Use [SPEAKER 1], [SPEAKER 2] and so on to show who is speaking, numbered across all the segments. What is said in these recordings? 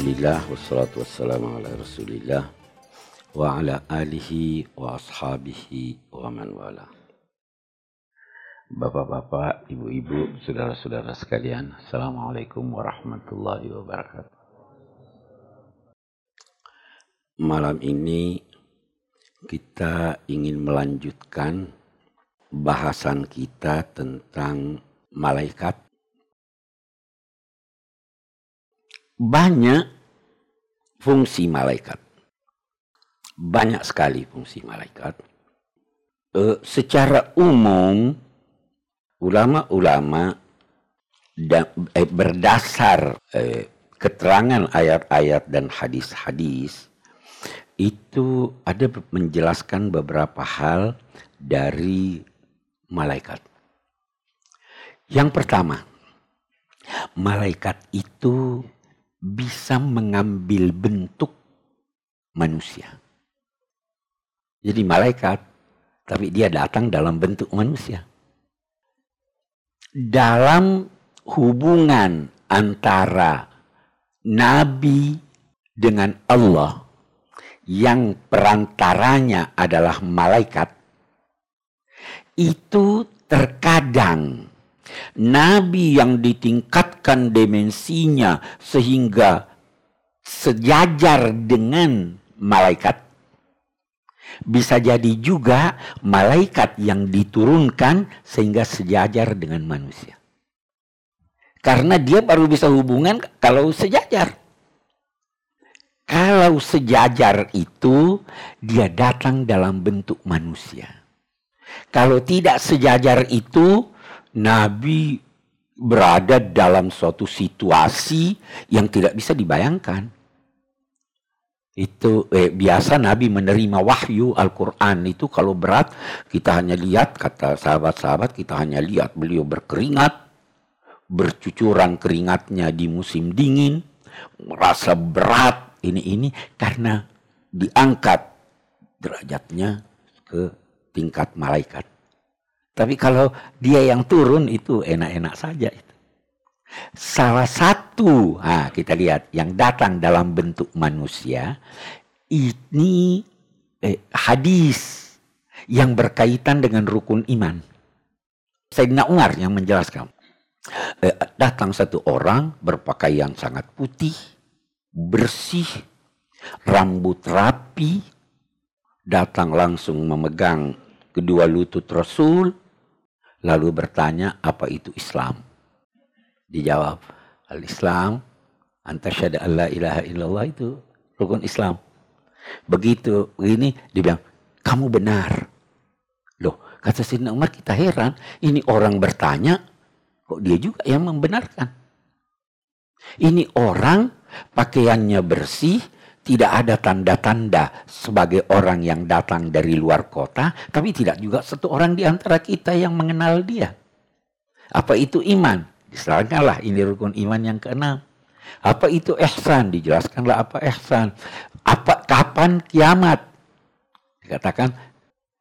[SPEAKER 1] Alhamdulillah wassalatu wassalamu ala Rasulillah wa ala alihi wa ashabihi wa man wala. Bapak-bapak, ibu-ibu, saudara-saudara sekalian, Assalamualaikum warahmatullahi wabarakatuh. Malam ini kita ingin melanjutkan bahasan kita tentang malaikat banyak fungsi malaikat. Banyak sekali fungsi malaikat. E, secara umum, ulama-ulama eh, berdasar eh, keterangan ayat-ayat dan hadis-hadis itu ada menjelaskan beberapa hal dari malaikat. Yang pertama, malaikat itu bisa mengambil bentuk manusia. Jadi malaikat, tapi dia datang dalam bentuk manusia. Dalam hubungan antara nabi dengan Allah yang perantaranya adalah malaikat, itu terkadang Nabi yang ditingkatkan dimensinya sehingga sejajar dengan malaikat. Bisa jadi juga malaikat yang diturunkan sehingga sejajar dengan manusia. Karena dia baru bisa hubungan kalau sejajar. Kalau sejajar itu dia datang dalam bentuk manusia. Kalau tidak sejajar itu Nabi berada dalam suatu situasi yang tidak bisa dibayangkan. Itu eh, biasa Nabi menerima wahyu Al-Quran itu kalau berat kita hanya lihat kata sahabat-sahabat kita hanya lihat beliau berkeringat bercucuran keringatnya di musim dingin merasa berat ini ini karena diangkat derajatnya ke tingkat malaikat. Tapi kalau dia yang turun itu enak-enak saja itu. Salah satu, nah kita lihat yang datang dalam bentuk manusia ini eh, hadis yang berkaitan dengan rukun iman. Sayyidina Umar yang menjelaskan. Eh, datang satu orang berpakaian sangat putih, bersih, rambut rapi, datang langsung memegang kedua lutut Rasul, lalu bertanya apa itu Islam. Dijawab, al-Islam antasyada Allah ilaha illallah itu rukun Islam. Begitu ini dia bilang, kamu benar. Loh, kata Sayyidina Umar kita heran, ini orang bertanya, kok dia juga yang membenarkan. Ini orang pakaiannya bersih, tidak ada tanda-tanda sebagai orang yang datang dari luar kota, tapi tidak juga satu orang di antara kita yang mengenal dia. Apa itu iman? Diserahkanlah ini rukun iman yang keenam. Apa itu ihsan? Dijelaskanlah apa ihsan. Apa kapan kiamat? Dikatakan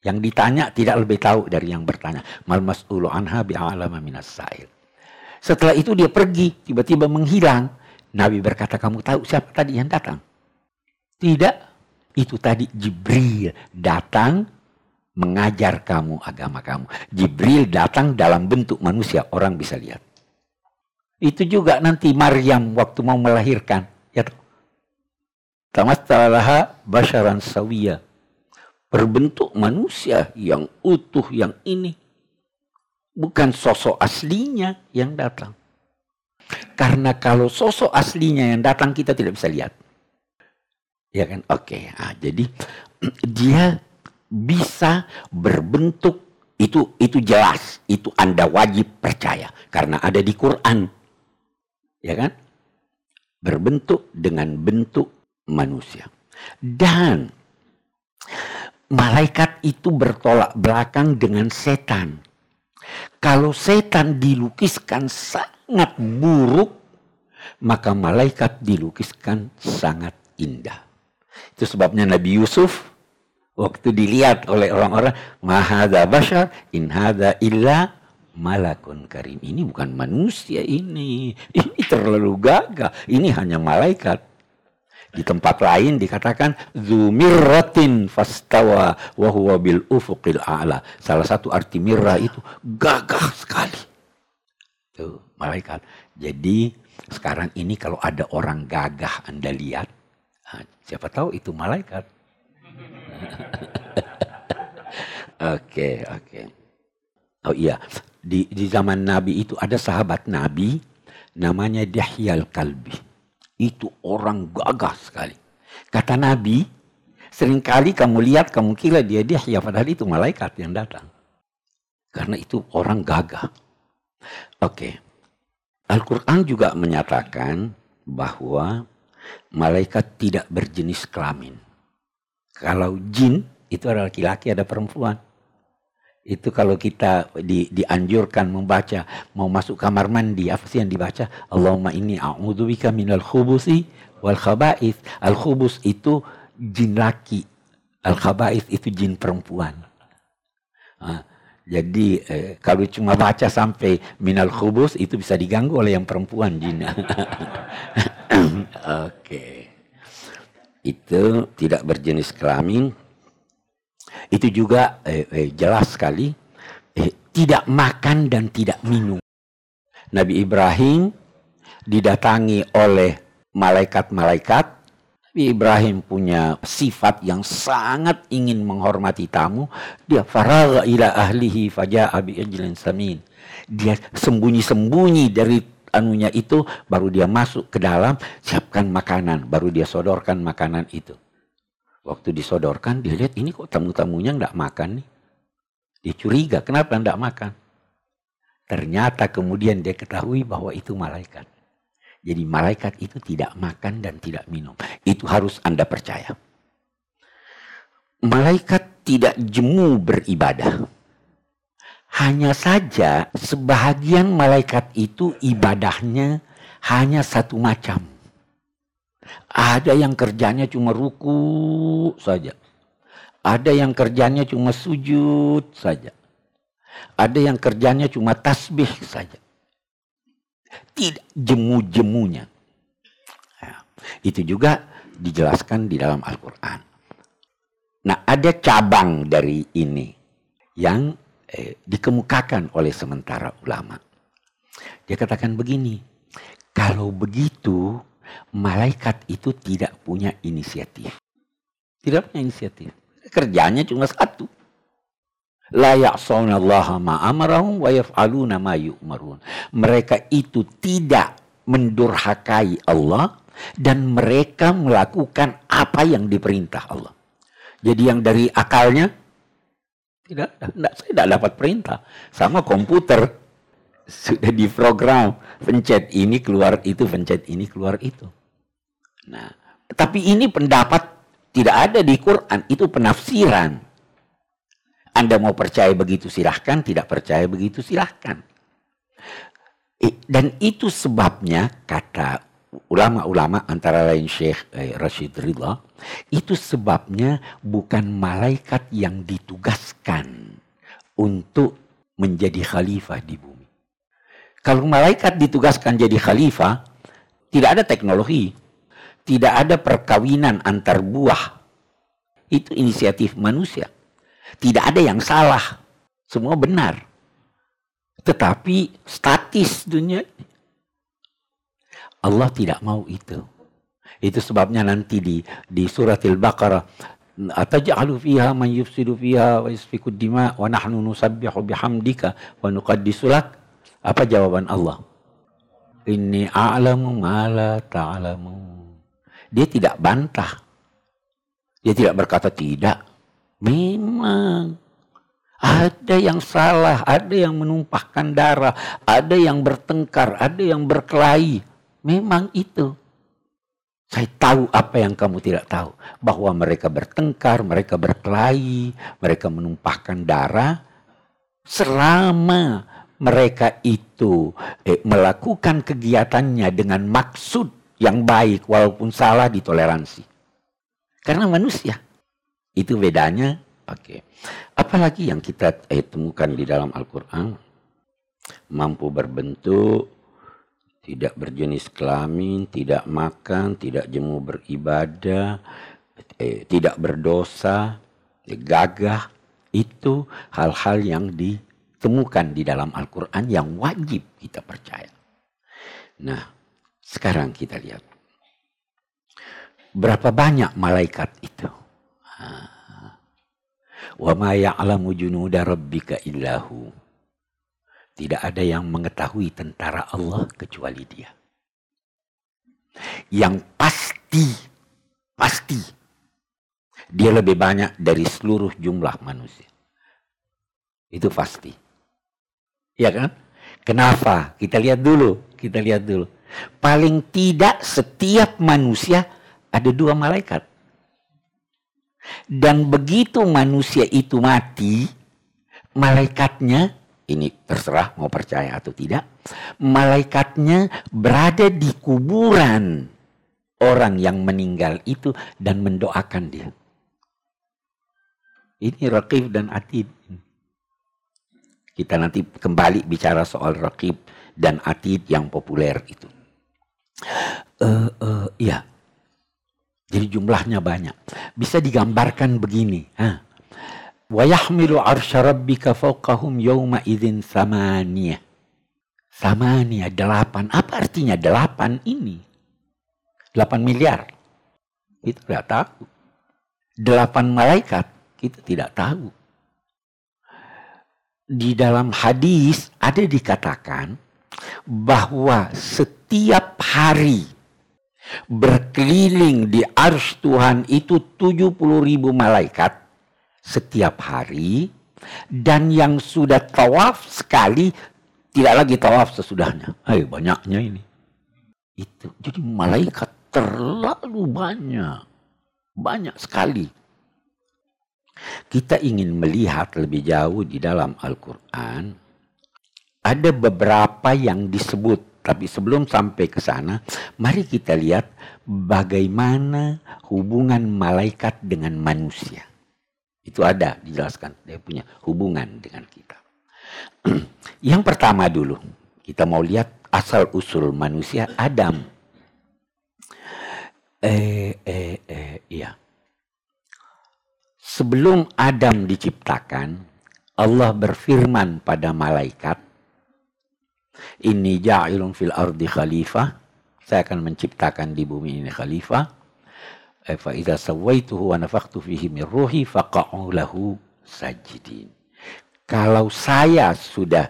[SPEAKER 1] yang ditanya tidak lebih tahu dari yang bertanya. Mal mas'ulu anha bi'alama minas sa'il. Setelah itu dia pergi, tiba-tiba menghilang. Nabi berkata, kamu tahu siapa tadi yang datang? Tidak. Itu tadi Jibril datang mengajar kamu agama kamu. Jibril datang dalam bentuk manusia, orang bisa lihat. Itu juga nanti Maryam waktu mau melahirkan. Ya Tamattalaha basharan sawiya. Berbentuk manusia yang utuh yang ini. Bukan sosok aslinya yang datang. Karena kalau sosok aslinya yang datang kita tidak bisa lihat. Ya kan? Oke. Okay. Nah, jadi dia bisa berbentuk itu itu jelas, itu Anda wajib percaya karena ada di Quran. Ya kan? Berbentuk dengan bentuk manusia. Dan malaikat itu bertolak belakang dengan setan. Kalau setan dilukiskan sangat buruk, maka malaikat dilukiskan sangat indah. Itu sebabnya Nabi Yusuf waktu dilihat oleh orang-orang, mahada bashar in hada illa malakun karim. Ini bukan manusia ini. Ini terlalu gagah. Ini hanya malaikat. Di tempat lain dikatakan zumirratin fastawa wa huwa bil ufuqil a'la. Salah satu arti mirrah itu gagah sekali. Tuh, malaikat. Jadi sekarang ini kalau ada orang gagah Anda lihat, siapa tahu itu malaikat. Oke, oke. Okay, okay. Oh iya, di, di zaman Nabi itu ada sahabat Nabi namanya Dahyal Kalbi. Itu orang gagah sekali. Kata Nabi, sering kali kamu lihat, kamu kira dia Dihya, padahal itu malaikat yang datang. Karena itu orang gagah. Oke. Okay. Al-Quran juga menyatakan bahwa malaikat tidak berjenis kelamin. Kalau jin itu adalah laki-laki ada perempuan. Itu kalau kita di, dianjurkan membaca mau masuk kamar mandi apa sih yang dibaca? Allahumma inni a'udzubika minal khubusi wal khaba'ith. Al khubus itu jin laki, al khaba'ith itu jin perempuan. Nah, jadi eh, kalau cuma baca sampai minal khubus itu bisa diganggu oleh yang perempuan jin. Oke. Okay. Itu tidak berjenis kelamin itu juga eh, eh, jelas sekali eh, tidak makan dan tidak minum. Nabi Ibrahim didatangi oleh malaikat-malaikat. Ibrahim punya sifat yang sangat ingin menghormati tamu. Dia faragha ila ahlihi faja'a bi ajlin samin. Dia sembunyi-sembunyi dari anunya itu baru dia masuk ke dalam siapkan makanan baru dia sodorkan makanan itu Waktu disodorkan, dia lihat ini kok tamu-tamunya nggak makan nih. Dia curiga, kenapa nggak makan? Ternyata kemudian dia ketahui bahwa itu malaikat. Jadi malaikat itu tidak makan dan tidak minum. Itu harus Anda percaya. Malaikat tidak jemu beribadah. Hanya saja sebahagian malaikat itu ibadahnya hanya satu macam. Ada yang kerjanya cuma ruku saja. Ada yang kerjanya cuma sujud saja. Ada yang kerjanya cuma tasbih saja. Tidak jemu-jemunya. Ya, itu juga dijelaskan di dalam Al-Quran. Nah ada cabang dari ini yang eh, dikemukakan oleh sementara ulama. Dia katakan begini, kalau begitu malaikat itu tidak punya inisiatif. Tidak punya inisiatif. Kerjanya cuma satu. La ya'sawnallaha ma'amarahum wa yaf'aluna ma yu'marun. Mereka itu tidak mendurhakai Allah dan mereka melakukan apa yang diperintah Allah. Jadi yang dari akalnya tidak, tidak saya tidak dapat perintah. Sama komputer sudah diprogram pencet ini keluar itu pencet ini keluar itu nah tapi ini pendapat tidak ada di Quran itu penafsiran anda mau percaya begitu silahkan tidak percaya begitu silahkan dan itu sebabnya kata ulama-ulama antara lain Syekh eh, Rashid Ridha itu sebabnya bukan malaikat yang ditugaskan untuk menjadi khalifah di bumi kalau malaikat ditugaskan jadi khalifah, tidak ada teknologi, tidak ada perkawinan antar buah. Itu inisiatif manusia. Tidak ada yang salah, semua benar. Tetapi statis dunia Allah tidak mau itu. Itu sebabnya nanti di di surat Al-Baqarah ataj'alu fiha man yufsidu fiha wa yasfiku dima wa nahnu nusabbihu bihamdika wa nuqaddisu lak apa jawaban Allah? Ini a'lamu ma la ta'lamu. Dia tidak bantah. Dia tidak berkata tidak. Memang ada yang salah, ada yang menumpahkan darah, ada yang bertengkar, ada yang berkelahi. Memang itu. Saya tahu apa yang kamu tidak tahu. Bahwa mereka bertengkar, mereka berkelahi, mereka menumpahkan darah. Selama mereka itu eh, melakukan kegiatannya dengan maksud yang baik walaupun salah ditoleransi. Karena manusia. Itu bedanya. Oke. Okay. Apalagi yang kita eh, temukan di dalam Al-Qur'an mampu berbentuk tidak berjenis kelamin, tidak makan, tidak jemu beribadah, eh, tidak berdosa, gagah, itu hal-hal yang ditemukan di dalam Al-Quran yang wajib kita percaya. Nah, sekarang kita lihat. Berapa banyak malaikat itu? Wa ma ya'lamu junuda rabbika illahu. Tidak ada yang mengetahui tentara Allah kecuali dia. Yang pasti, pasti, dia lebih banyak dari seluruh jumlah manusia. Itu pasti. Ya kan? Kenapa? Kita lihat dulu. Kita lihat dulu. Paling tidak setiap manusia ada dua malaikat. Dan begitu manusia itu mati, malaikatnya ini terserah mau percaya atau tidak. Malaikatnya berada di kuburan orang yang meninggal itu dan mendoakan dia. Ini rakib dan atid. Kita nanti kembali bicara soal rakib dan atid yang populer itu. Uh, uh, ya, jadi jumlahnya banyak. Bisa digambarkan begini. Ha? Yahmilu arsya rabbika fawqahum yawma idzin samaniyah. Samaniyah, delapan. Apa artinya delapan ini? Delapan miliar. Kita tidak tahu. Delapan malaikat, kita tidak tahu. Di dalam hadis ada dikatakan bahwa setiap hari berkeliling di ars Tuhan itu 70 ribu malaikat setiap hari dan yang sudah tawaf sekali tidak lagi tawaf sesudahnya. Hai banyaknya ini. Itu jadi malaikat terlalu banyak. Banyak sekali. Kita ingin melihat lebih jauh di dalam Al-Qur'an ada beberapa yang disebut tapi sebelum sampai ke sana, mari kita lihat bagaimana hubungan malaikat dengan manusia. Itu ada dijelaskan dia punya hubungan dengan kita. Yang pertama dulu kita mau lihat asal usul manusia Adam. Eh, eh, eh, iya. Sebelum Adam diciptakan, Allah berfirman pada malaikat, "Ini ja'ilun fil ardi khalifah." Saya akan menciptakan di bumi ini khalifah Eh, fa idza sawaituhu wa nafakhtu fihi min ruhi faqa'u lahu sajidin. Kalau saya sudah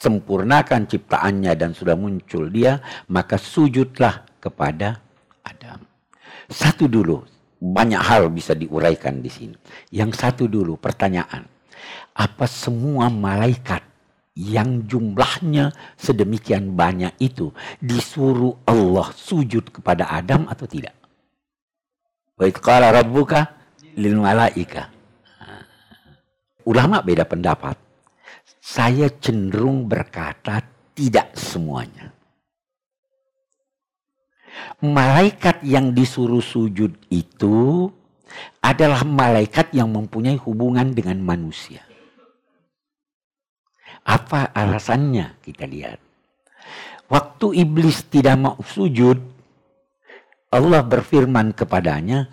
[SPEAKER 1] sempurnakan ciptaannya dan sudah muncul dia, maka sujudlah kepada Adam. Satu dulu, banyak hal bisa diuraikan di sini. Yang satu dulu, pertanyaan. Apa semua malaikat yang jumlahnya sedemikian banyak itu disuruh Allah sujud kepada Adam atau tidak? Qala rabbuka lil malaika. Ulama beda pendapat. Saya cenderung berkata tidak semuanya. Malaikat yang disuruh sujud itu adalah malaikat yang mempunyai hubungan dengan manusia. Apa alasannya? Kita lihat. Waktu iblis tidak mau sujud, Allah berfirman kepadanya,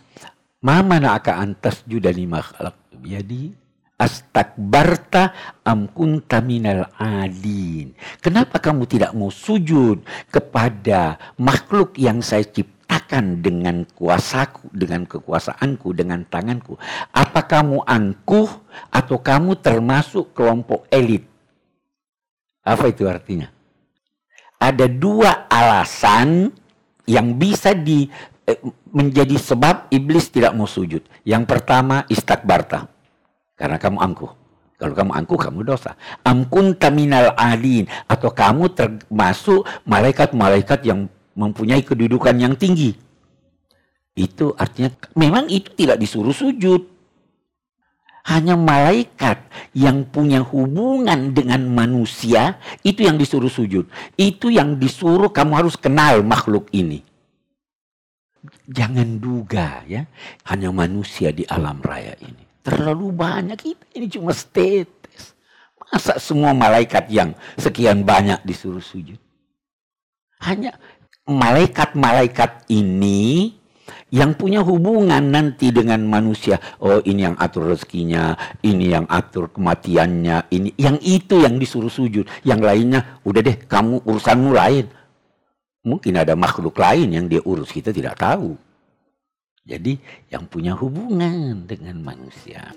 [SPEAKER 1] "Ma mana'aka antas juda lima khalaq biyadi?" Astakbarta am kunta minal adin. Kenapa kamu tidak mau sujud kepada makhluk yang saya ciptakan dengan kuasaku, dengan kekuasaanku, dengan tanganku? Apa kamu angkuh atau kamu termasuk kelompok elit? Apa itu artinya? Ada dua alasan yang bisa di eh, menjadi sebab iblis tidak mau sujud. Yang pertama istakbarta. Karena kamu angkuh. Kalau kamu angkuh, kamu dosa. Amkun taminal alin. Atau kamu termasuk malaikat-malaikat yang mempunyai kedudukan yang tinggi. Itu artinya, memang itu tidak disuruh sujud. Hanya malaikat yang punya hubungan dengan manusia itu yang disuruh sujud. Itu yang disuruh kamu harus kenal makhluk ini. Jangan duga ya, hanya manusia di alam raya ini. Terlalu banyak kita ini cuma status. Masa semua malaikat yang sekian banyak disuruh sujud? Hanya malaikat-malaikat ini yang punya hubungan nanti dengan manusia. Oh, ini yang atur rezekinya, ini yang atur kematiannya, ini yang itu yang disuruh sujud. Yang lainnya, udah deh, kamu urusanmu lain. Mungkin ada makhluk lain yang dia urus, kita tidak tahu. Jadi, yang punya hubungan dengan manusia.